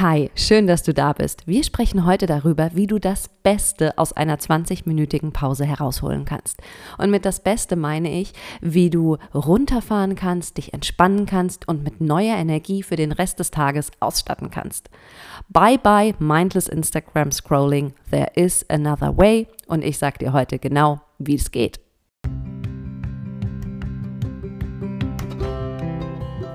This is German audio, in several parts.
Hi, schön, dass du da bist. Wir sprechen heute darüber, wie du das Beste aus einer 20-minütigen Pause herausholen kannst. Und mit das Beste meine ich, wie du runterfahren kannst, dich entspannen kannst und mit neuer Energie für den Rest des Tages ausstatten kannst. Bye bye mindless Instagram Scrolling. There is another way. Und ich sag dir heute genau, wie es geht.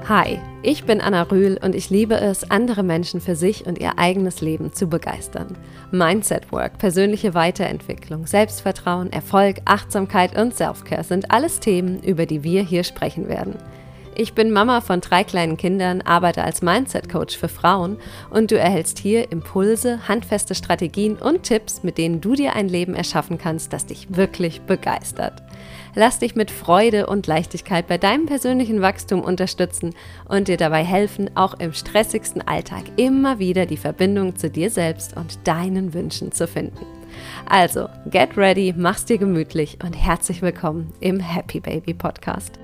Hi, ich bin Anna Rühl und ich liebe es, andere Menschen für sich und ihr eigenes Leben zu begeistern. Mindset Work, persönliche Weiterentwicklung, Selbstvertrauen, Erfolg, Achtsamkeit und Selfcare sind alles Themen, über die wir hier sprechen werden. Ich bin Mama von drei kleinen Kindern, arbeite als Mindset Coach für Frauen und du erhältst hier Impulse, handfeste Strategien und Tipps, mit denen du dir ein Leben erschaffen kannst, das dich wirklich begeistert. Lass dich mit Freude und Leichtigkeit bei deinem persönlichen Wachstum unterstützen und dir dabei helfen, auch im stressigsten Alltag immer wieder die Verbindung zu dir selbst und deinen Wünschen zu finden. Also, get ready, mach's dir gemütlich und herzlich willkommen im Happy Baby Podcast.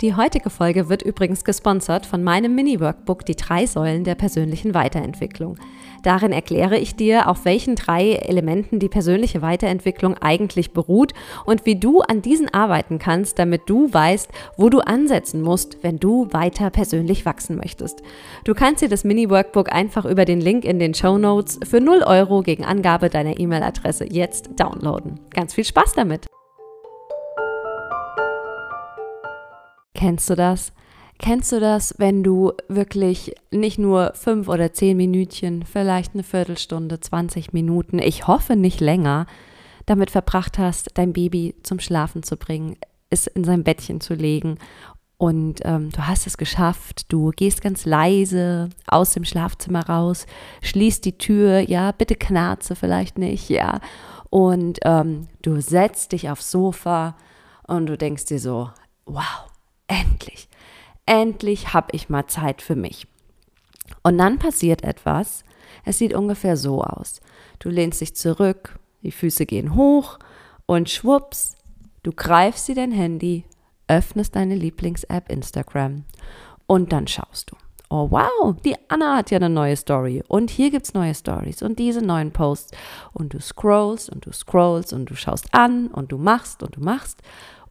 Die heutige Folge wird übrigens gesponsert von meinem Mini-Workbook Die drei Säulen der persönlichen Weiterentwicklung. Darin erkläre ich dir, auf welchen drei Elementen die persönliche Weiterentwicklung eigentlich beruht und wie du an diesen arbeiten kannst, damit du weißt, wo du ansetzen musst, wenn du weiter persönlich wachsen möchtest. Du kannst dir das Mini-Workbook einfach über den Link in den Show Notes für 0 Euro gegen Angabe deiner E-Mail-Adresse jetzt downloaden. Ganz viel Spaß damit! Kennst du das? Kennst du das, wenn du wirklich nicht nur fünf oder zehn Minütchen, vielleicht eine Viertelstunde, 20 Minuten, ich hoffe nicht länger, damit verbracht hast, dein Baby zum Schlafen zu bringen, es in sein Bettchen zu legen und ähm, du hast es geschafft, du gehst ganz leise aus dem Schlafzimmer raus, schließt die Tür, ja, bitte knarze vielleicht nicht, ja, und ähm, du setzt dich aufs Sofa und du denkst dir so, wow, endlich, endlich habe ich mal Zeit für mich. Und dann passiert etwas. Es sieht ungefähr so aus. Du lehnst dich zurück, die Füße gehen hoch und schwupps, du greifst dir dein Handy, öffnest deine Lieblings-App Instagram und dann schaust du. Oh wow, die Anna hat ja eine neue Story und hier gibt es neue Stories und diese neuen Posts und du scrollst und du scrollst und du schaust an und du machst und du machst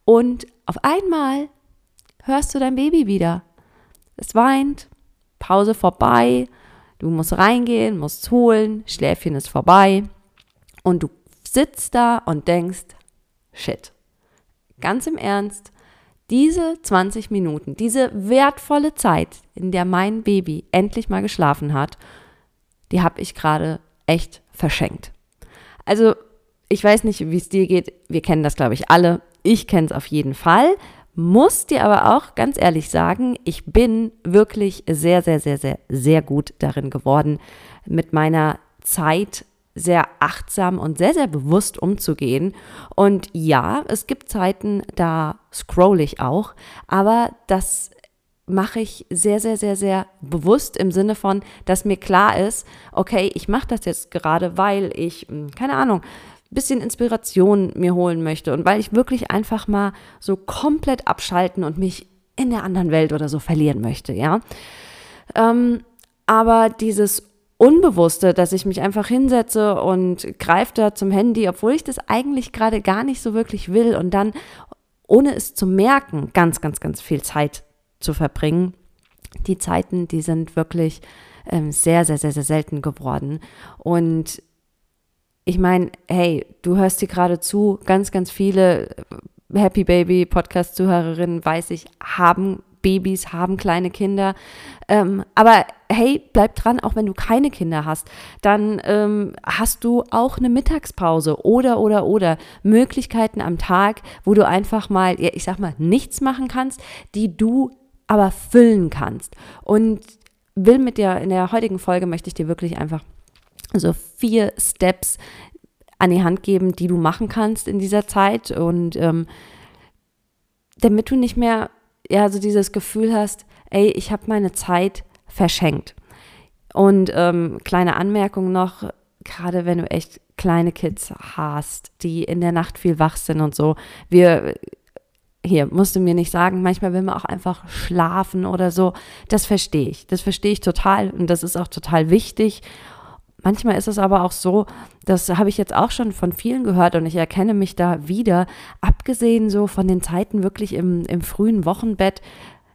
und auf einmal hörst du dein Baby wieder. Es weint, Pause vorbei, du musst reingehen, musst holen, Schläfchen ist vorbei und du sitzt da und denkst, shit, ganz im Ernst, diese 20 Minuten, diese wertvolle Zeit, in der mein Baby endlich mal geschlafen hat, die habe ich gerade echt verschenkt. Also, ich weiß nicht, wie es dir geht. Wir kennen das, glaube ich, alle. Ich kenne es auf jeden Fall muss dir aber auch ganz ehrlich sagen, ich bin wirklich sehr, sehr, sehr, sehr, sehr gut darin geworden, mit meiner Zeit sehr achtsam und sehr, sehr bewusst umzugehen. Und ja, es gibt Zeiten, da scroll ich auch, aber das mache ich sehr, sehr, sehr, sehr bewusst im Sinne von, dass mir klar ist, okay, ich mache das jetzt gerade, weil ich, hm, keine Ahnung, bisschen Inspiration mir holen möchte und weil ich wirklich einfach mal so komplett abschalten und mich in der anderen Welt oder so verlieren möchte, ja. Ähm, aber dieses Unbewusste, dass ich mich einfach hinsetze und greife da zum Handy, obwohl ich das eigentlich gerade gar nicht so wirklich will und dann, ohne es zu merken, ganz, ganz, ganz viel Zeit zu verbringen. Die Zeiten, die sind wirklich ähm, sehr, sehr, sehr, sehr selten geworden. Und ich meine, hey, du hörst dir gerade zu, ganz, ganz viele Happy Baby Podcast-Zuhörerinnen, weiß ich, haben Babys, haben kleine Kinder. Ähm, aber hey, bleib dran, auch wenn du keine Kinder hast. Dann ähm, hast du auch eine Mittagspause oder, oder, oder Möglichkeiten am Tag, wo du einfach mal, ich sag mal, nichts machen kannst, die du aber füllen kannst. Und will mit dir, in der heutigen Folge möchte ich dir wirklich einfach so vier Steps an die Hand geben, die du machen kannst in dieser Zeit und ähm, damit du nicht mehr ja so dieses Gefühl hast, ey, ich habe meine Zeit verschenkt. Und ähm, kleine Anmerkung noch, gerade wenn du echt kleine Kids hast, die in der Nacht viel wach sind und so, wir hier, musst du mir nicht sagen, manchmal will man auch einfach schlafen oder so. Das verstehe ich. Das verstehe ich total und das ist auch total wichtig. Manchmal ist es aber auch so, das habe ich jetzt auch schon von vielen gehört und ich erkenne mich da wieder, abgesehen so von den Zeiten wirklich im, im frühen Wochenbett,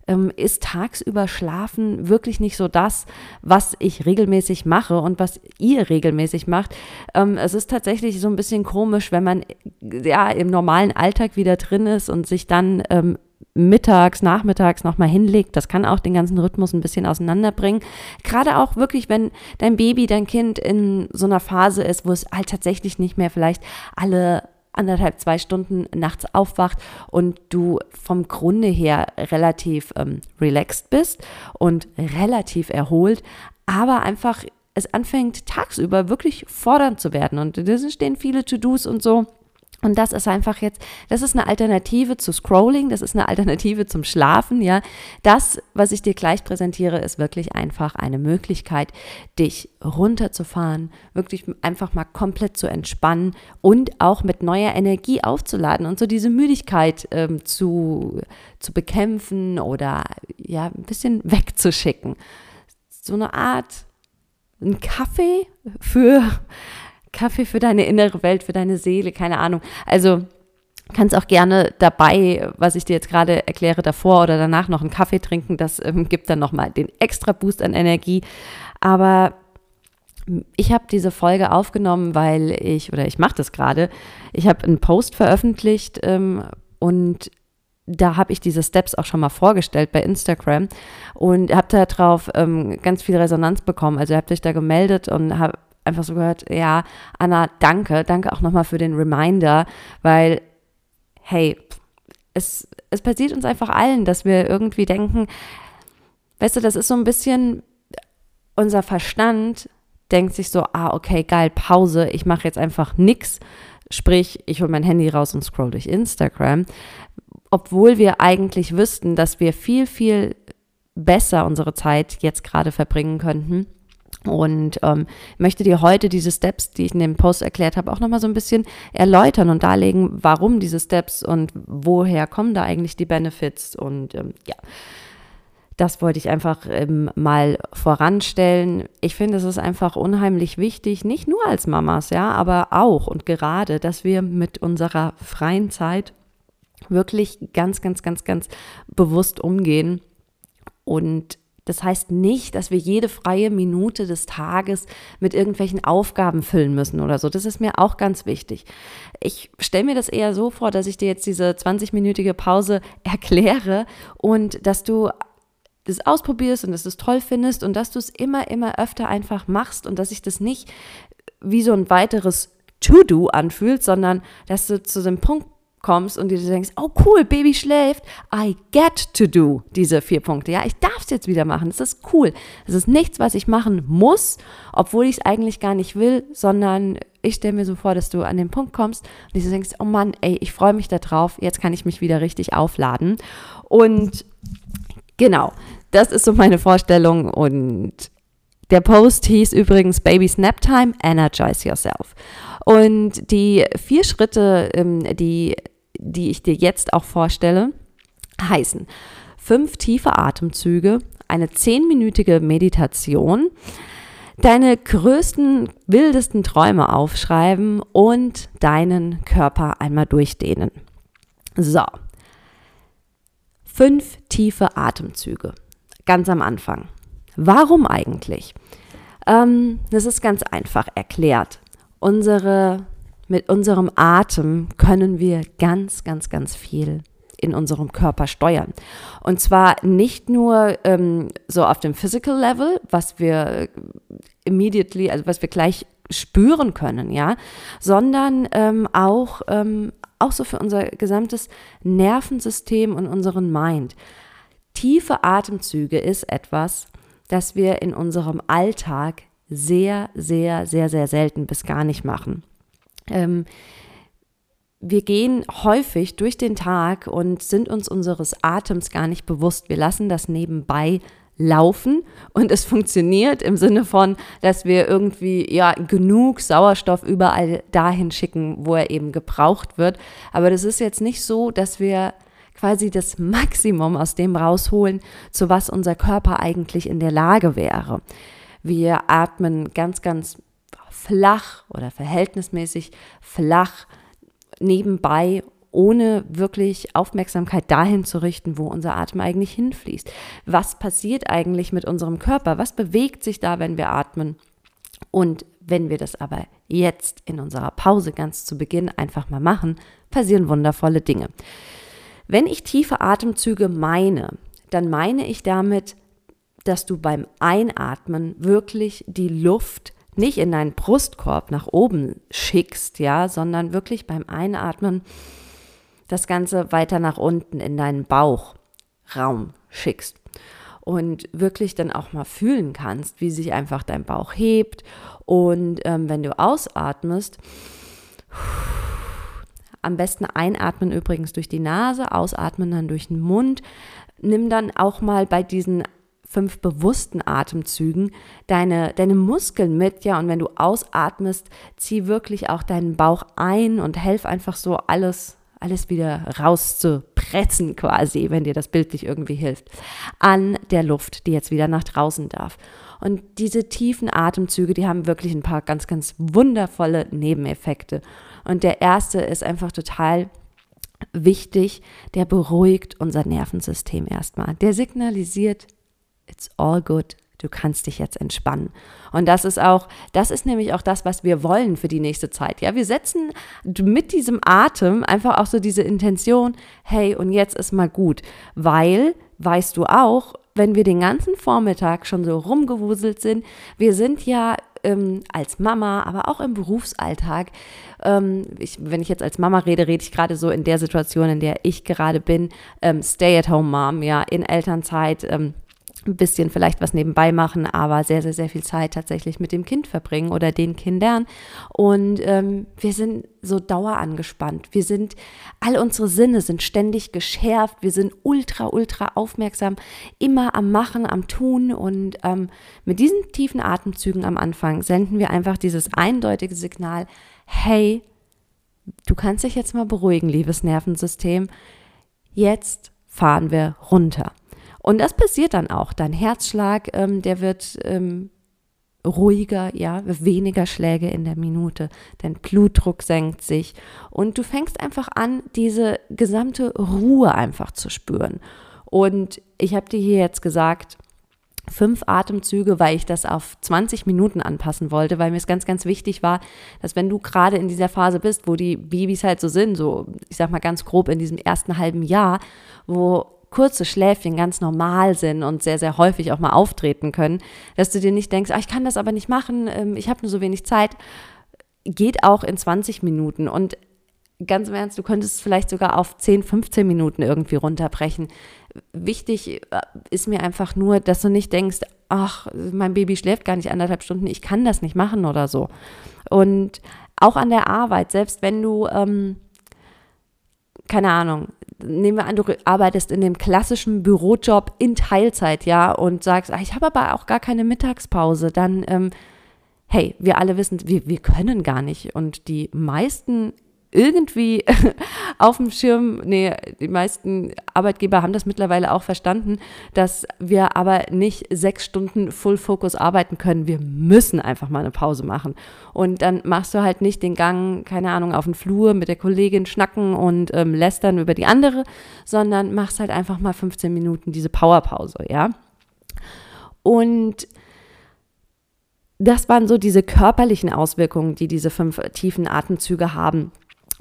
ähm, ist tagsüber Schlafen wirklich nicht so das, was ich regelmäßig mache und was ihr regelmäßig macht. Ähm, es ist tatsächlich so ein bisschen komisch, wenn man ja im normalen Alltag wieder drin ist und sich dann ähm, mittags, nachmittags nochmal hinlegt. Das kann auch den ganzen Rhythmus ein bisschen auseinanderbringen. Gerade auch wirklich, wenn dein Baby, dein Kind in so einer Phase ist, wo es halt tatsächlich nicht mehr vielleicht alle anderthalb, zwei Stunden nachts aufwacht und du vom Grunde her relativ ähm, relaxed bist und relativ erholt, aber einfach es anfängt tagsüber wirklich fordernd zu werden und da stehen viele To-Dos und so und das ist einfach jetzt, das ist eine Alternative zu Scrolling, das ist eine Alternative zum Schlafen, ja. Das, was ich dir gleich präsentiere, ist wirklich einfach eine Möglichkeit, dich runterzufahren, wirklich einfach mal komplett zu entspannen und auch mit neuer Energie aufzuladen und so diese Müdigkeit ähm, zu, zu bekämpfen oder ja, ein bisschen wegzuschicken. So eine Art, ein Kaffee für Kaffee für deine innere Welt, für deine Seele, keine Ahnung. Also kannst auch gerne dabei, was ich dir jetzt gerade erkläre, davor oder danach noch einen Kaffee trinken. Das ähm, gibt dann nochmal den extra Boost an Energie. Aber ich habe diese Folge aufgenommen, weil ich, oder ich mache das gerade, ich habe einen Post veröffentlicht ähm, und da habe ich diese Steps auch schon mal vorgestellt bei Instagram und habe darauf ähm, ganz viel Resonanz bekommen. Also habt euch da gemeldet und hab, einfach so gehört, ja, Anna, danke, danke auch nochmal für den Reminder, weil, hey, es, es passiert uns einfach allen, dass wir irgendwie denken, weißt du, das ist so ein bisschen unser Verstand denkt sich so, ah, okay, geil, Pause, ich mache jetzt einfach nichts. Sprich, ich hole mein Handy raus und scroll durch Instagram, obwohl wir eigentlich wüssten, dass wir viel, viel besser unsere Zeit jetzt gerade verbringen könnten und ähm, möchte dir heute diese Steps, die ich in dem Post erklärt habe, auch nochmal so ein bisschen erläutern und darlegen, warum diese Steps und woher kommen da eigentlich die Benefits. Und ähm, ja, das wollte ich einfach ähm, mal voranstellen. Ich finde, es ist einfach unheimlich wichtig, nicht nur als Mamas, ja, aber auch und gerade, dass wir mit unserer freien Zeit wirklich ganz, ganz, ganz, ganz bewusst umgehen und das heißt nicht, dass wir jede freie Minute des Tages mit irgendwelchen Aufgaben füllen müssen oder so. Das ist mir auch ganz wichtig. Ich stelle mir das eher so vor, dass ich dir jetzt diese 20-minütige Pause erkläre und dass du das ausprobierst und dass du es toll findest und dass du es immer, immer öfter einfach machst und dass ich das nicht wie so ein weiteres To-Do anfühlt, sondern dass du zu dem Punkt kommst und dir denkst, oh cool, Baby schläft, I get to do diese vier Punkte. Ja, ich darf es jetzt wieder machen. Das ist cool. Das ist nichts, was ich machen muss, obwohl ich es eigentlich gar nicht will, sondern ich stelle mir so vor, dass du an den Punkt kommst und du denkst, oh Mann, ey, ich freue mich da drauf. Jetzt kann ich mich wieder richtig aufladen. Und genau, das ist so meine Vorstellung und der Post hieß übrigens Baby Snap Time, Energize Yourself. Und die vier Schritte, ähm, die die ich dir jetzt auch vorstelle, heißen fünf tiefe Atemzüge, eine zehnminütige Meditation, deine größten, wildesten Träume aufschreiben und deinen Körper einmal durchdehnen. So, fünf tiefe Atemzüge, ganz am Anfang. Warum eigentlich? Ähm, das ist ganz einfach erklärt. Unsere mit unserem Atem können wir ganz, ganz, ganz viel in unserem Körper steuern. Und zwar nicht nur ähm, so auf dem Physical Level, was wir immediately, also was wir gleich spüren können, ja, sondern ähm, auch, ähm, auch so für unser gesamtes Nervensystem und unseren Mind. Tiefe Atemzüge ist etwas, das wir in unserem Alltag sehr, sehr, sehr, sehr selten bis gar nicht machen. Ähm, wir gehen häufig durch den Tag und sind uns unseres Atems gar nicht bewusst. Wir lassen das nebenbei laufen und es funktioniert im Sinne von, dass wir irgendwie ja genug Sauerstoff überall dahin schicken, wo er eben gebraucht wird. Aber das ist jetzt nicht so, dass wir quasi das Maximum aus dem rausholen, zu was unser Körper eigentlich in der Lage wäre. Wir atmen ganz, ganz flach oder verhältnismäßig flach nebenbei ohne wirklich Aufmerksamkeit dahin zu richten, wo unser Atem eigentlich hinfließt. Was passiert eigentlich mit unserem Körper? Was bewegt sich da, wenn wir atmen? Und wenn wir das aber jetzt in unserer Pause ganz zu Beginn einfach mal machen, passieren wundervolle Dinge. Wenn ich tiefe Atemzüge meine, dann meine ich damit, dass du beim Einatmen wirklich die Luft nicht in deinen Brustkorb nach oben schickst, ja, sondern wirklich beim Einatmen das Ganze weiter nach unten in deinen Bauchraum schickst und wirklich dann auch mal fühlen kannst, wie sich einfach dein Bauch hebt und ähm, wenn du ausatmest, am besten einatmen übrigens durch die Nase, ausatmen dann durch den Mund. Nimm dann auch mal bei diesen fünf bewussten Atemzügen deine, deine Muskeln mit, ja, und wenn du ausatmest, zieh wirklich auch deinen Bauch ein und helf einfach so alles, alles wieder rauszupressen quasi, wenn dir das bildlich irgendwie hilft, an der Luft, die jetzt wieder nach draußen darf. Und diese tiefen Atemzüge, die haben wirklich ein paar ganz, ganz wundervolle Nebeneffekte. Und der erste ist einfach total wichtig, der beruhigt unser Nervensystem erstmal. Der signalisiert, it's all good. Du kannst dich jetzt entspannen. Und das ist auch, das ist nämlich auch das, was wir wollen für die nächste Zeit. Ja, wir setzen mit diesem Atem einfach auch so diese Intention, hey, und jetzt ist mal gut. Weil, weißt du auch, wenn wir den ganzen Vormittag schon so rumgewuselt sind, wir sind ja ähm, als Mama, aber auch im Berufsalltag, ähm, ich, wenn ich jetzt als Mama rede, rede ich gerade so in der Situation, in der ich gerade bin, ähm, Stay-at-home-Mom, ja, in Elternzeit, ähm, ein bisschen vielleicht was nebenbei machen, aber sehr, sehr, sehr viel Zeit tatsächlich mit dem Kind verbringen oder den Kindern. Und ähm, wir sind so dauerangespannt. Wir sind, all unsere Sinne sind ständig geschärft. Wir sind ultra, ultra aufmerksam, immer am Machen, am Tun. Und ähm, mit diesen tiefen Atemzügen am Anfang senden wir einfach dieses eindeutige Signal, hey, du kannst dich jetzt mal beruhigen, liebes Nervensystem. Jetzt fahren wir runter. Und das passiert dann auch. Dein Herzschlag, ähm, der wird ähm, ruhiger, ja, weniger Schläge in der Minute. Dein Blutdruck senkt sich und du fängst einfach an, diese gesamte Ruhe einfach zu spüren. Und ich habe dir hier jetzt gesagt, fünf Atemzüge, weil ich das auf 20 Minuten anpassen wollte, weil mir es ganz, ganz wichtig war, dass wenn du gerade in dieser Phase bist, wo die Babys halt so sind, so ich sag mal ganz grob in diesem ersten halben Jahr, wo kurze Schläfchen ganz normal sind und sehr, sehr häufig auch mal auftreten können, dass du dir nicht denkst, ah, ich kann das aber nicht machen, ähm, ich habe nur so wenig Zeit, geht auch in 20 Minuten und ganz im Ernst, du könntest es vielleicht sogar auf 10, 15 Minuten irgendwie runterbrechen. Wichtig äh, ist mir einfach nur, dass du nicht denkst, ach, mein Baby schläft gar nicht anderthalb Stunden, ich kann das nicht machen oder so. Und auch an der Arbeit, selbst wenn du, ähm, keine Ahnung, nehmen wir an, du arbeitest in dem klassischen Bürojob in Teilzeit, ja, und sagst, ach, ich habe aber auch gar keine Mittagspause, dann, ähm, hey, wir alle wissen, wir, wir können gar nicht. Und die meisten irgendwie auf dem Schirm, nee, die meisten Arbeitgeber haben das mittlerweile auch verstanden, dass wir aber nicht sechs Stunden Full Focus arbeiten können. Wir müssen einfach mal eine Pause machen. Und dann machst du halt nicht den Gang, keine Ahnung, auf den Flur mit der Kollegin schnacken und ähm, lästern über die andere, sondern machst halt einfach mal 15 Minuten diese Powerpause, ja. Und das waren so diese körperlichen Auswirkungen, die diese fünf tiefen Atemzüge haben.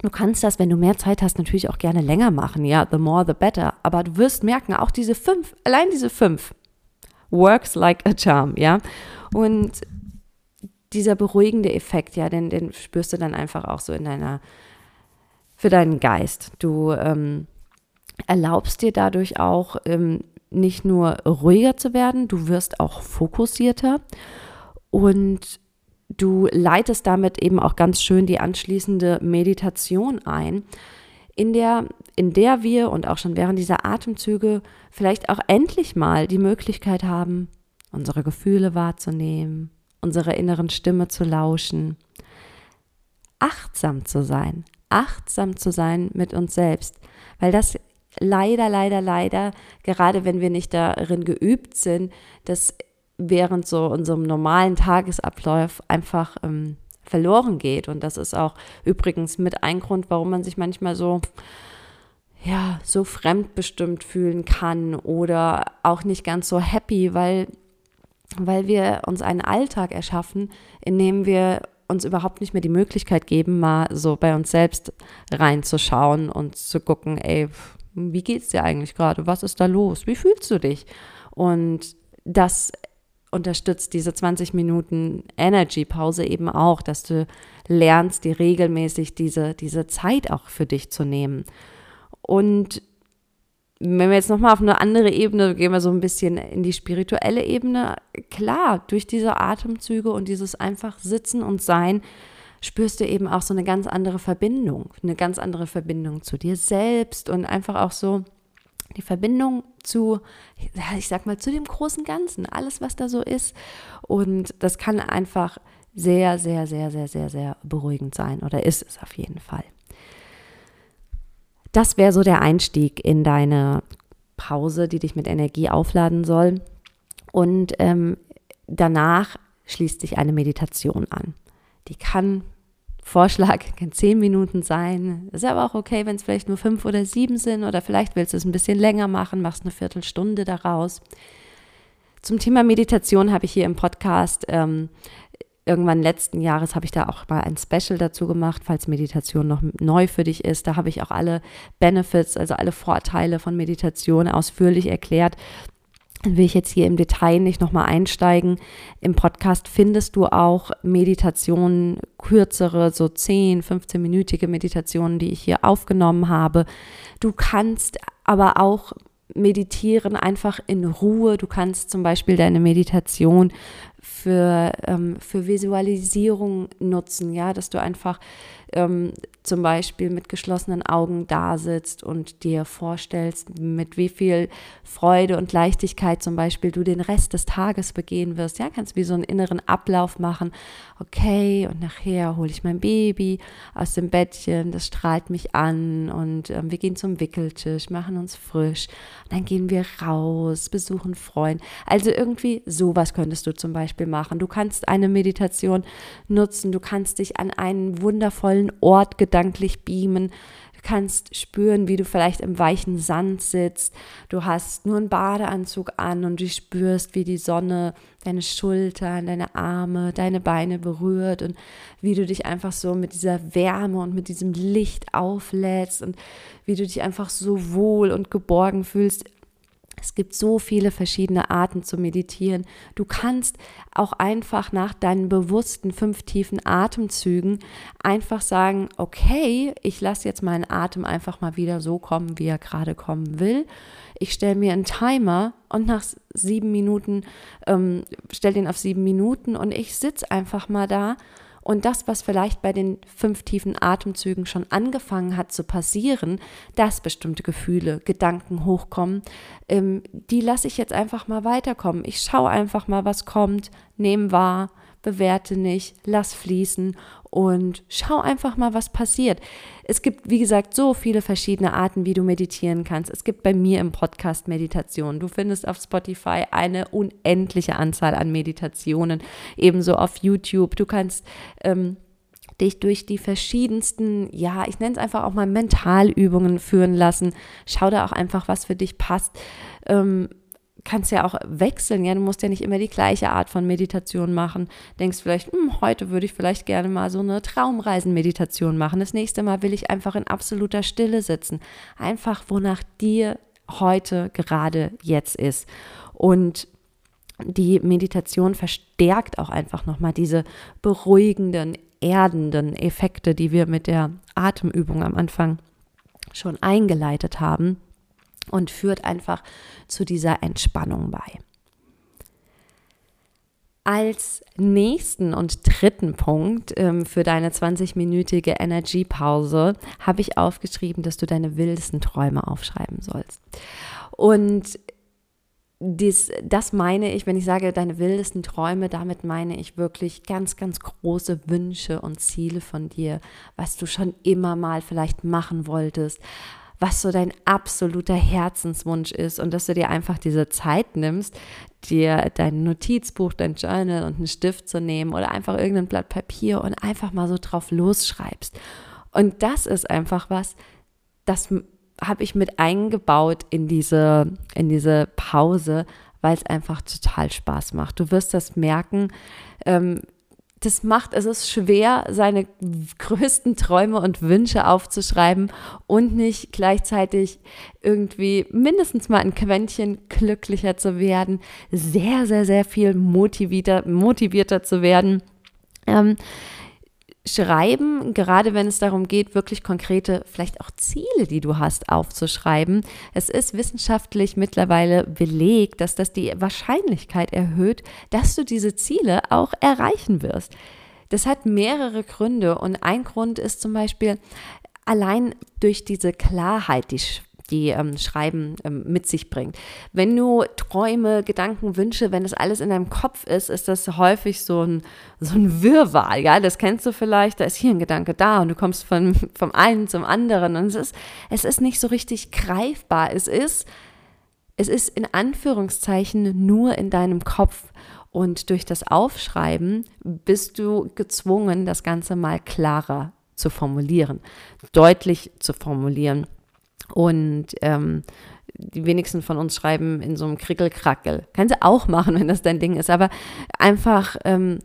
Du kannst das, wenn du mehr Zeit hast, natürlich auch gerne länger machen. Ja, the more, the better. Aber du wirst merken, auch diese fünf, allein diese fünf, works like a charm, ja. Und dieser beruhigende Effekt, ja, den, den spürst du dann einfach auch so in deiner, für deinen Geist. Du ähm, erlaubst dir dadurch auch ähm, nicht nur ruhiger zu werden, du wirst auch fokussierter und Du leitest damit eben auch ganz schön die anschließende Meditation ein, in der, in der wir und auch schon während dieser Atemzüge vielleicht auch endlich mal die Möglichkeit haben, unsere Gefühle wahrzunehmen, unserer inneren Stimme zu lauschen, achtsam zu sein, achtsam zu sein mit uns selbst, weil das leider, leider, leider, gerade wenn wir nicht darin geübt sind, dass während so unserem normalen Tagesablauf einfach ähm, verloren geht. Und das ist auch übrigens mit ein Grund, warum man sich manchmal so ja, so fremdbestimmt fühlen kann oder auch nicht ganz so happy, weil, weil wir uns einen Alltag erschaffen, in dem wir uns überhaupt nicht mehr die Möglichkeit geben, mal so bei uns selbst reinzuschauen und zu gucken, ey, wie geht's dir eigentlich gerade? Was ist da los? Wie fühlst du dich? Und das unterstützt diese 20 Minuten Energy-Pause eben auch, dass du lernst, dir regelmäßig diese, diese Zeit auch für dich zu nehmen. Und wenn wir jetzt nochmal auf eine andere Ebene gehen, wir so ein bisschen in die spirituelle Ebene, klar, durch diese Atemzüge und dieses einfach Sitzen und Sein spürst du eben auch so eine ganz andere Verbindung, eine ganz andere Verbindung zu dir selbst und einfach auch so die Verbindung zu, ich sag mal, zu dem großen Ganzen, alles, was da so ist. Und das kann einfach sehr, sehr, sehr, sehr, sehr, sehr beruhigend sein oder ist es auf jeden Fall. Das wäre so der Einstieg in deine Pause, die dich mit Energie aufladen soll. Und ähm, danach schließt sich eine Meditation an. Die kann Vorschlag kann zehn Minuten sein. Ist aber auch okay, wenn es vielleicht nur fünf oder sieben sind oder vielleicht willst du es ein bisschen länger machen, machst eine Viertelstunde daraus. Zum Thema Meditation habe ich hier im Podcast ähm, irgendwann letzten Jahres habe ich da auch mal ein Special dazu gemacht, falls Meditation noch neu für dich ist. Da habe ich auch alle Benefits, also alle Vorteile von Meditation ausführlich erklärt. Will ich jetzt hier im Detail nicht nochmal einsteigen. Im Podcast findest du auch Meditationen, kürzere, so 10, 15-minütige Meditationen, die ich hier aufgenommen habe. Du kannst aber auch meditieren einfach in Ruhe. Du kannst zum Beispiel deine Meditation für, ähm, für Visualisierung nutzen, ja, dass du einfach ähm, zum Beispiel mit geschlossenen Augen da sitzt und dir vorstellst, mit wie viel Freude und Leichtigkeit zum Beispiel du den Rest des Tages begehen wirst. Ja, kannst wie so einen inneren Ablauf machen. Okay, und nachher hole ich mein Baby aus dem Bettchen, das strahlt mich an und äh, wir gehen zum Wickeltisch, machen uns frisch. dann gehen wir raus, besuchen Freunde. Also irgendwie sowas könntest du zum Beispiel machen. Du kannst eine Meditation nutzen, du kannst dich an einen wundervollen Ort gedanklich beamen. Du kannst spüren, wie du vielleicht im weichen Sand sitzt. Du hast nur einen Badeanzug an und du spürst, wie die Sonne deine Schultern, deine Arme, deine Beine berührt und wie du dich einfach so mit dieser Wärme und mit diesem Licht auflädst und wie du dich einfach so wohl und geborgen fühlst es gibt so viele verschiedene Arten zu meditieren. Du kannst auch einfach nach deinen bewussten fünf tiefen Atemzügen einfach sagen, okay, ich lasse jetzt meinen Atem einfach mal wieder so kommen, wie er gerade kommen will. Ich stelle mir einen Timer und nach sieben Minuten, ähm, stelle den auf sieben Minuten und ich sitze einfach mal da und das, was vielleicht bei den fünf tiefen Atemzügen schon angefangen hat zu passieren, dass bestimmte Gefühle, Gedanken hochkommen, ähm, die lasse ich jetzt einfach mal weiterkommen. Ich schaue einfach mal, was kommt, nehme wahr, bewerte nicht, lass fließen und schau einfach mal, was passiert. Es gibt, wie gesagt, so viele verschiedene Arten, wie du meditieren kannst. Es gibt bei mir im Podcast Meditationen. Du findest auf Spotify eine unendliche Anzahl an Meditationen, ebenso auf YouTube. Du kannst ähm, dich durch die verschiedensten, ja, ich nenne es einfach auch mal Mentalübungen führen lassen. Schau da auch einfach, was für dich passt. Ähm, kannst ja auch wechseln, ja, du musst ja nicht immer die gleiche Art von Meditation machen. Denkst vielleicht, hm, heute würde ich vielleicht gerne mal so eine Traumreisen-Meditation machen. Das nächste Mal will ich einfach in absoluter Stille sitzen. Einfach, wonach dir heute gerade jetzt ist. Und die Meditation verstärkt auch einfach nochmal diese beruhigenden, erdenden Effekte, die wir mit der Atemübung am Anfang schon eingeleitet haben und führt einfach zu dieser Entspannung bei. Als nächsten und dritten Punkt ähm, für deine 20-minütige Energiepause habe ich aufgeschrieben, dass du deine wildesten Träume aufschreiben sollst. Und dies, das meine ich, wenn ich sage deine wildesten Träume, damit meine ich wirklich ganz, ganz große Wünsche und Ziele von dir, was du schon immer mal vielleicht machen wolltest, was so dein absoluter Herzenswunsch ist und dass du dir einfach diese Zeit nimmst, dir dein Notizbuch, dein Journal und einen Stift zu nehmen oder einfach irgendein Blatt Papier und einfach mal so drauf losschreibst. Und das ist einfach was, das habe ich mit eingebaut in diese, in diese Pause, weil es einfach total Spaß macht. Du wirst das merken. Ähm, das macht, es ist schwer, seine größten Träume und Wünsche aufzuschreiben und nicht gleichzeitig irgendwie mindestens mal ein Quäntchen glücklicher zu werden, sehr, sehr, sehr viel motivierter, motivierter zu werden. Ähm, Schreiben, gerade wenn es darum geht, wirklich konkrete, vielleicht auch Ziele, die du hast, aufzuschreiben. Es ist wissenschaftlich mittlerweile belegt, dass das die Wahrscheinlichkeit erhöht, dass du diese Ziele auch erreichen wirst. Das hat mehrere Gründe und ein Grund ist zum Beispiel allein durch diese Klarheit, die die ähm, Schreiben ähm, mit sich bringt. Wenn du Träume, Gedanken, Wünsche, wenn das alles in deinem Kopf ist, ist das häufig so ein, so ein Wirrwarr, ja, das kennst du vielleicht, da ist hier ein Gedanke da und du kommst von, vom einen zum anderen und es ist, es ist nicht so richtig greifbar. Es ist, es ist in Anführungszeichen nur in deinem Kopf und durch das Aufschreiben bist du gezwungen, das Ganze mal klarer zu formulieren, deutlich zu formulieren. Und ähm, die wenigsten von uns schreiben in so einem Krickelkrackel. Kannst du auch machen, wenn das dein Ding ist, aber einfach ähm,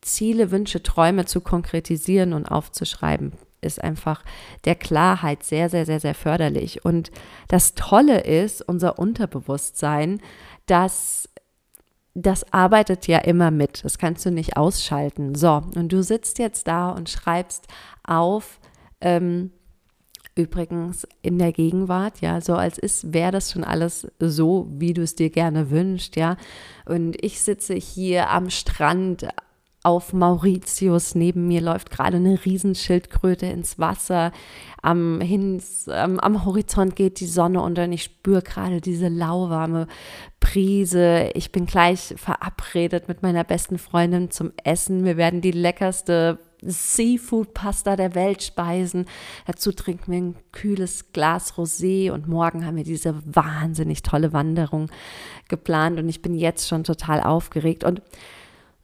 Ziele, Wünsche, Träume zu konkretisieren und aufzuschreiben, ist einfach der Klarheit sehr, sehr, sehr, sehr förderlich. Und das Tolle ist, unser Unterbewusstsein, dass das arbeitet ja immer mit. Das kannst du nicht ausschalten. So, und du sitzt jetzt da und schreibst auf, ähm, Übrigens in der Gegenwart, ja, so als ist, wäre das schon alles so, wie du es dir gerne wünschst, ja. Und ich sitze hier am Strand auf Mauritius. Neben mir läuft gerade eine Riesenschildkröte ins Wasser. Am, Hins, am, am Horizont geht die Sonne unter und ich spüre gerade diese lauwarme Brise. Ich bin gleich verabredet mit meiner besten Freundin zum Essen. Wir werden die leckerste Seafood-Pasta der Welt speisen. Dazu trinken wir ein kühles Glas Rosé und morgen haben wir diese wahnsinnig tolle Wanderung geplant und ich bin jetzt schon total aufgeregt und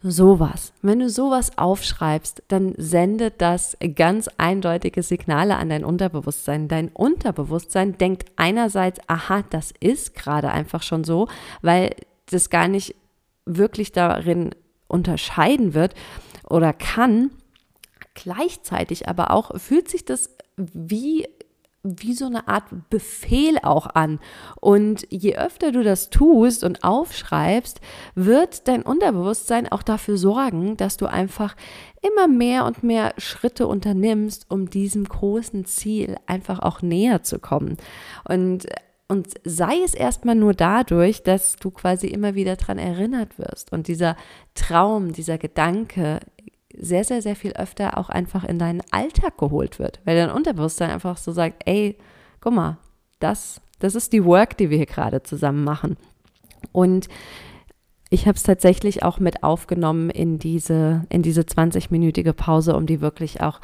Sowas. Wenn du sowas aufschreibst, dann sendet das ganz eindeutige Signale an dein Unterbewusstsein. Dein Unterbewusstsein denkt einerseits, aha, das ist gerade einfach schon so, weil das gar nicht wirklich darin unterscheiden wird oder kann, Gleichzeitig aber auch fühlt sich das wie wie so eine Art Befehl auch an. Und je öfter du das tust und aufschreibst, wird dein Unterbewusstsein auch dafür sorgen, dass du einfach immer mehr und mehr Schritte unternimmst, um diesem großen Ziel einfach auch näher zu kommen. Und und sei es erstmal nur dadurch, dass du quasi immer wieder daran erinnert wirst und dieser Traum, dieser Gedanke sehr, sehr, sehr viel öfter auch einfach in deinen Alltag geholt wird, weil dein Unterbewusstsein einfach so sagt, ey, guck mal, das, das ist die Work, die wir hier gerade zusammen machen. Und ich habe es tatsächlich auch mit aufgenommen in diese, in diese 20-minütige Pause, um die wirklich auch,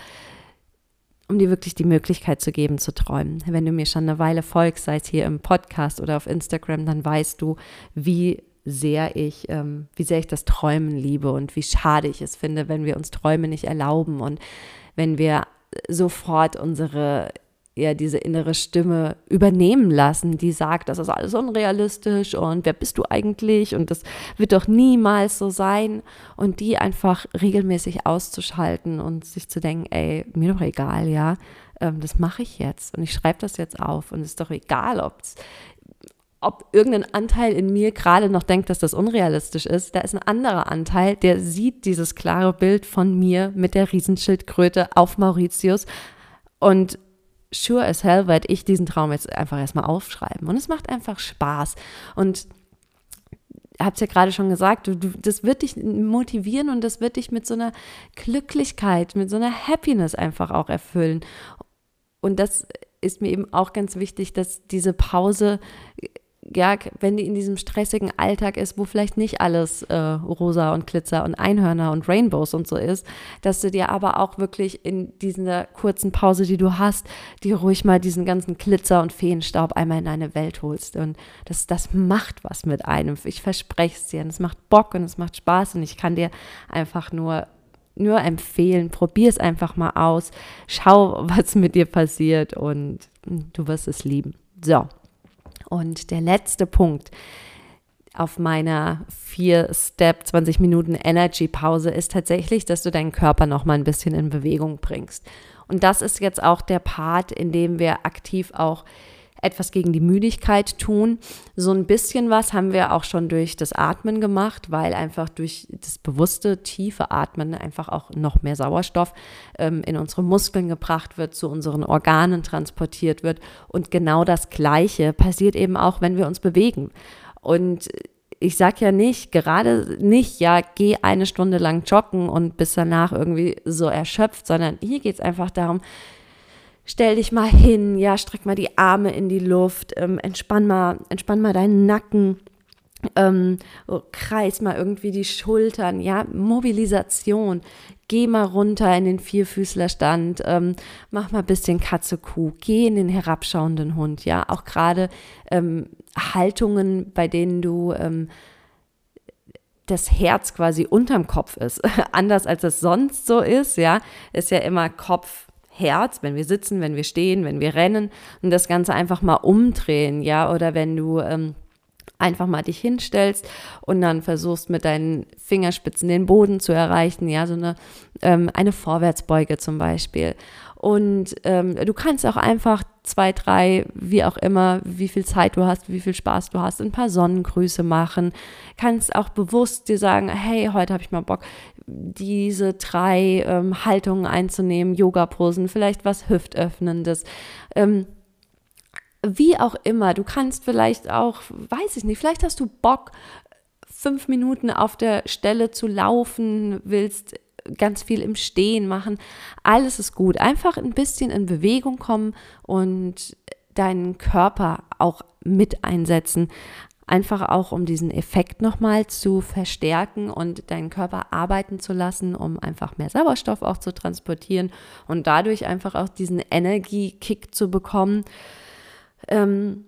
um dir wirklich die Möglichkeit zu geben, zu träumen. Wenn du mir schon eine Weile folgst, sei es hier im Podcast oder auf Instagram, dann weißt du, wie sehr ich, ähm, wie sehr ich das Träumen liebe und wie schade ich es finde, wenn wir uns Träume nicht erlauben und wenn wir sofort unsere ja diese innere Stimme übernehmen lassen, die sagt, das ist alles unrealistisch und wer bist du eigentlich? Und das wird doch niemals so sein. Und die einfach regelmäßig auszuschalten und sich zu denken, ey, mir doch egal, ja, ähm, das mache ich jetzt und ich schreibe das jetzt auf und es ist doch egal, ob es ob irgendein Anteil in mir gerade noch denkt, dass das unrealistisch ist. Da ist ein anderer Anteil, der sieht dieses klare Bild von mir mit der Riesenschildkröte auf Mauritius. Und sure as hell werde ich diesen Traum jetzt einfach erstmal aufschreiben. Und es macht einfach Spaß. Und habe es ja gerade schon gesagt, du, du, das wird dich motivieren und das wird dich mit so einer Glücklichkeit, mit so einer Happiness einfach auch erfüllen. Und das ist mir eben auch ganz wichtig, dass diese Pause ja, wenn die in diesem stressigen Alltag ist, wo vielleicht nicht alles äh, rosa und Glitzer und Einhörner und Rainbows und so ist, dass du dir aber auch wirklich in dieser kurzen Pause, die du hast, dir ruhig mal diesen ganzen Glitzer und Feenstaub einmal in deine Welt holst. Und das, das macht was mit einem. Ich verspreche es dir. Und es macht Bock und es macht Spaß und ich kann dir einfach nur nur empfehlen, probier es einfach mal aus, schau, was mit dir passiert und du wirst es lieben. So, und der letzte Punkt auf meiner vier Step 20 Minuten Energy Pause ist tatsächlich, dass du deinen Körper noch mal ein bisschen in Bewegung bringst. Und das ist jetzt auch der Part, in dem wir aktiv auch etwas gegen die Müdigkeit tun. So ein bisschen was haben wir auch schon durch das Atmen gemacht, weil einfach durch das bewusste, tiefe Atmen einfach auch noch mehr Sauerstoff ähm, in unsere Muskeln gebracht wird, zu unseren Organen transportiert wird. Und genau das Gleiche passiert eben auch, wenn wir uns bewegen. Und ich sage ja nicht, gerade nicht, ja, geh eine Stunde lang joggen und bis danach irgendwie so erschöpft, sondern hier geht es einfach darum, stell dich mal hin, ja, streck mal die Arme in die Luft, ähm, entspann mal, entspann mal deinen Nacken, ähm, kreis mal irgendwie die Schultern, ja, Mobilisation, geh mal runter in den Vierfüßlerstand, ähm, mach mal ein bisschen Katze-Kuh, geh in den herabschauenden Hund, ja, auch gerade ähm, Haltungen, bei denen du ähm, das Herz quasi unterm Kopf ist, anders als es sonst so ist, ja, ist ja immer Kopf, Herz, wenn wir sitzen, wenn wir stehen, wenn wir rennen und das Ganze einfach mal umdrehen, ja, oder wenn du ähm, einfach mal dich hinstellst und dann versuchst mit deinen Fingerspitzen den Boden zu erreichen, ja, so eine, ähm, eine Vorwärtsbeuge zum Beispiel. Und ähm, du kannst auch einfach zwei, drei, wie auch immer, wie viel Zeit du hast, wie viel Spaß du hast, ein paar Sonnengrüße machen. Kannst auch bewusst dir sagen, hey, heute habe ich mal Bock, diese drei ähm, Haltungen einzunehmen, Yoga-Posen, vielleicht was Hüftöffnendes. Ähm, wie auch immer, du kannst vielleicht auch, weiß ich nicht, vielleicht hast du Bock, fünf Minuten auf der Stelle zu laufen, willst ganz viel im Stehen machen. Alles ist gut. Einfach ein bisschen in Bewegung kommen und deinen Körper auch mit einsetzen. Einfach auch, um diesen Effekt nochmal zu verstärken und deinen Körper arbeiten zu lassen, um einfach mehr Sauerstoff auch zu transportieren und dadurch einfach auch diesen Energiekick zu bekommen. Ähm,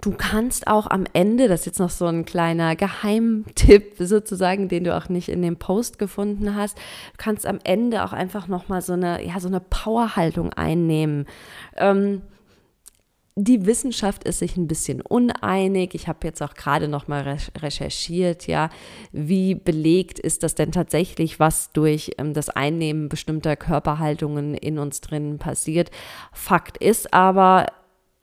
Du kannst auch am Ende, das ist jetzt noch so ein kleiner Geheimtipp sozusagen, den du auch nicht in dem Post gefunden hast, du kannst am Ende auch einfach nochmal so eine, ja, so eine Powerhaltung einnehmen. Ähm, die Wissenschaft ist sich ein bisschen uneinig. Ich habe jetzt auch gerade noch mal recherchiert, ja, wie belegt ist das denn tatsächlich, was durch ähm, das Einnehmen bestimmter Körperhaltungen in uns drin passiert. Fakt ist aber,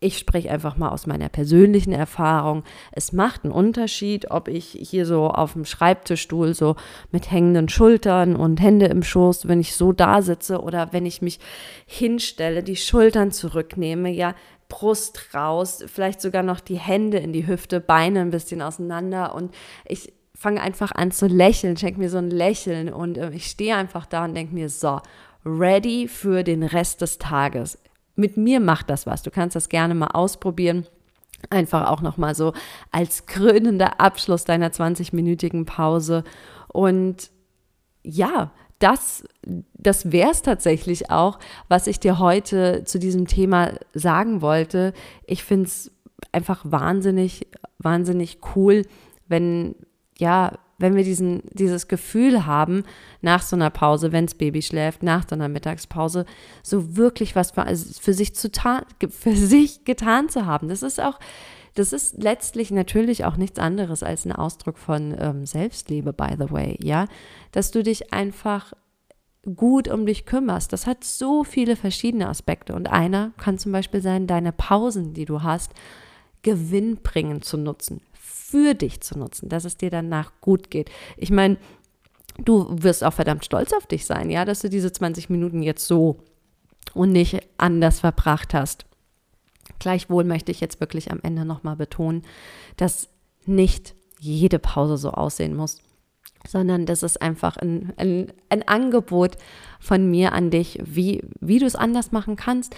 ich spreche einfach mal aus meiner persönlichen Erfahrung. Es macht einen Unterschied, ob ich hier so auf dem Schreibtischstuhl so mit hängenden Schultern und Hände im Schoß, wenn ich so da sitze oder wenn ich mich hinstelle, die Schultern zurücknehme, ja, Brust raus, vielleicht sogar noch die Hände in die Hüfte, Beine ein bisschen auseinander. Und ich fange einfach an zu lächeln, schenke mir so ein Lächeln. Und äh, ich stehe einfach da und denke mir, so, ready für den Rest des Tages mit mir macht das was. Du kannst das gerne mal ausprobieren. Einfach auch nochmal so als krönender Abschluss deiner 20-minütigen Pause. Und ja, das, das wäre es tatsächlich auch, was ich dir heute zu diesem Thema sagen wollte. Ich finde es einfach wahnsinnig, wahnsinnig cool, wenn, ja, wenn wir diesen, dieses Gefühl haben, nach so einer Pause, wenn das Baby schläft, nach so einer Mittagspause, so wirklich was für, also für, sich, zu für sich getan zu haben. Das ist auch, das ist letztlich natürlich auch nichts anderes als ein Ausdruck von ähm, Selbstliebe, by the way, ja, dass du dich einfach gut um dich kümmerst. Das hat so viele verschiedene Aspekte und einer kann zum Beispiel sein, deine Pausen, die du hast, gewinnbringend zu nutzen, für dich zu nutzen, dass es dir danach gut geht. Ich meine, du wirst auch verdammt stolz auf dich sein, ja, dass du diese 20 Minuten jetzt so und nicht anders verbracht hast. Gleichwohl möchte ich jetzt wirklich am Ende nochmal betonen, dass nicht jede Pause so aussehen muss, sondern das ist einfach ein, ein, ein Angebot von mir an dich, wie, wie du es anders machen kannst,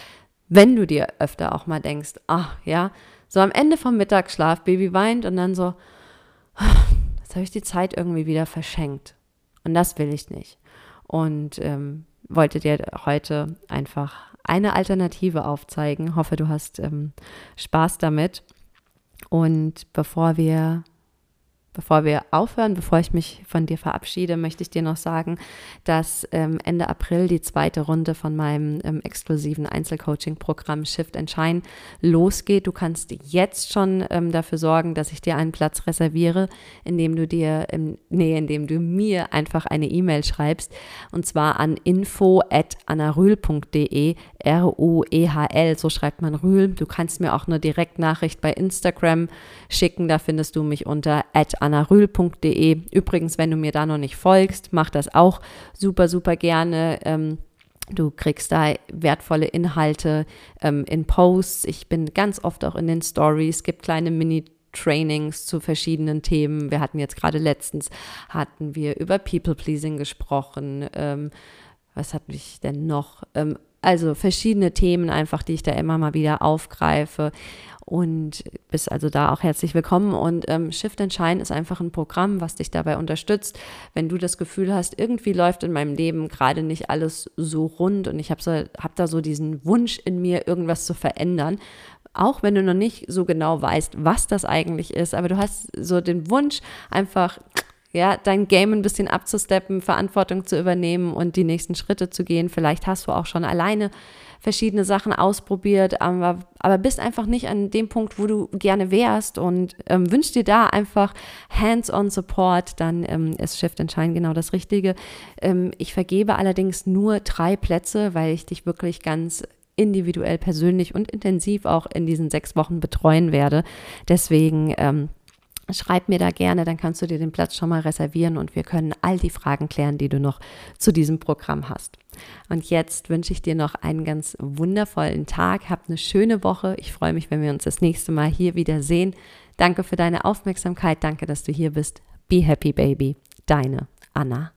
wenn du dir öfter auch mal denkst, ach ja, So am Ende vom Mittagsschlaf, Baby weint und dann so, jetzt habe ich die Zeit irgendwie wieder verschenkt. Und das will ich nicht. Und ähm, wollte dir heute einfach eine Alternative aufzeigen. Hoffe, du hast ähm, Spaß damit. Und bevor wir Bevor wir aufhören, bevor ich mich von dir verabschiede, möchte ich dir noch sagen, dass ähm, Ende April die zweite Runde von meinem ähm, exklusiven Einzelcoaching-Programm Shift and Shine losgeht. Du kannst jetzt schon ähm, dafür sorgen, dass ich dir einen Platz reserviere, indem du dir, ähm, nee, indem du mir einfach eine E-Mail schreibst und zwar an info at anarühl.de, R-U-E-H-L, so schreibt man Rühl. Du kannst mir auch eine Direktnachricht bei Instagram schicken, da findest du mich unter at annarühl.de. Übrigens, wenn du mir da noch nicht folgst, mach das auch super, super gerne. Ähm, Du kriegst da wertvolle Inhalte ähm, in Posts. Ich bin ganz oft auch in den Stories. Es gibt kleine Mini-Trainings zu verschiedenen Themen. Wir hatten jetzt gerade letztens, hatten wir über People-Pleasing gesprochen. Ähm, was habe ich denn noch? Ähm, also verschiedene Themen einfach, die ich da immer mal wieder aufgreife und bist also da auch herzlich willkommen. Und ähm, Shift and Shine ist einfach ein Programm, was dich dabei unterstützt, wenn du das Gefühl hast, irgendwie läuft in meinem Leben gerade nicht alles so rund und ich habe so, hab da so diesen Wunsch in mir, irgendwas zu verändern. Auch wenn du noch nicht so genau weißt, was das eigentlich ist, aber du hast so den Wunsch, einfach ja, dein Game ein bisschen abzusteppen, Verantwortung zu übernehmen und die nächsten Schritte zu gehen. Vielleicht hast du auch schon alleine verschiedene Sachen ausprobiert, aber, aber bist einfach nicht an dem Punkt, wo du gerne wärst und ähm, wünschst dir da einfach Hands-on Support, dann ähm, ist Shift Shine genau das Richtige. Ähm, ich vergebe allerdings nur drei Plätze, weil ich dich wirklich ganz individuell, persönlich und intensiv auch in diesen sechs Wochen betreuen werde. Deswegen ähm, Schreib mir da gerne, dann kannst du dir den Platz schon mal reservieren und wir können all die Fragen klären, die du noch zu diesem Programm hast. Und jetzt wünsche ich dir noch einen ganz wundervollen Tag. Hab eine schöne Woche. Ich freue mich, wenn wir uns das nächste Mal hier wieder sehen. Danke für deine Aufmerksamkeit. Danke, dass du hier bist. Be happy, baby. Deine Anna.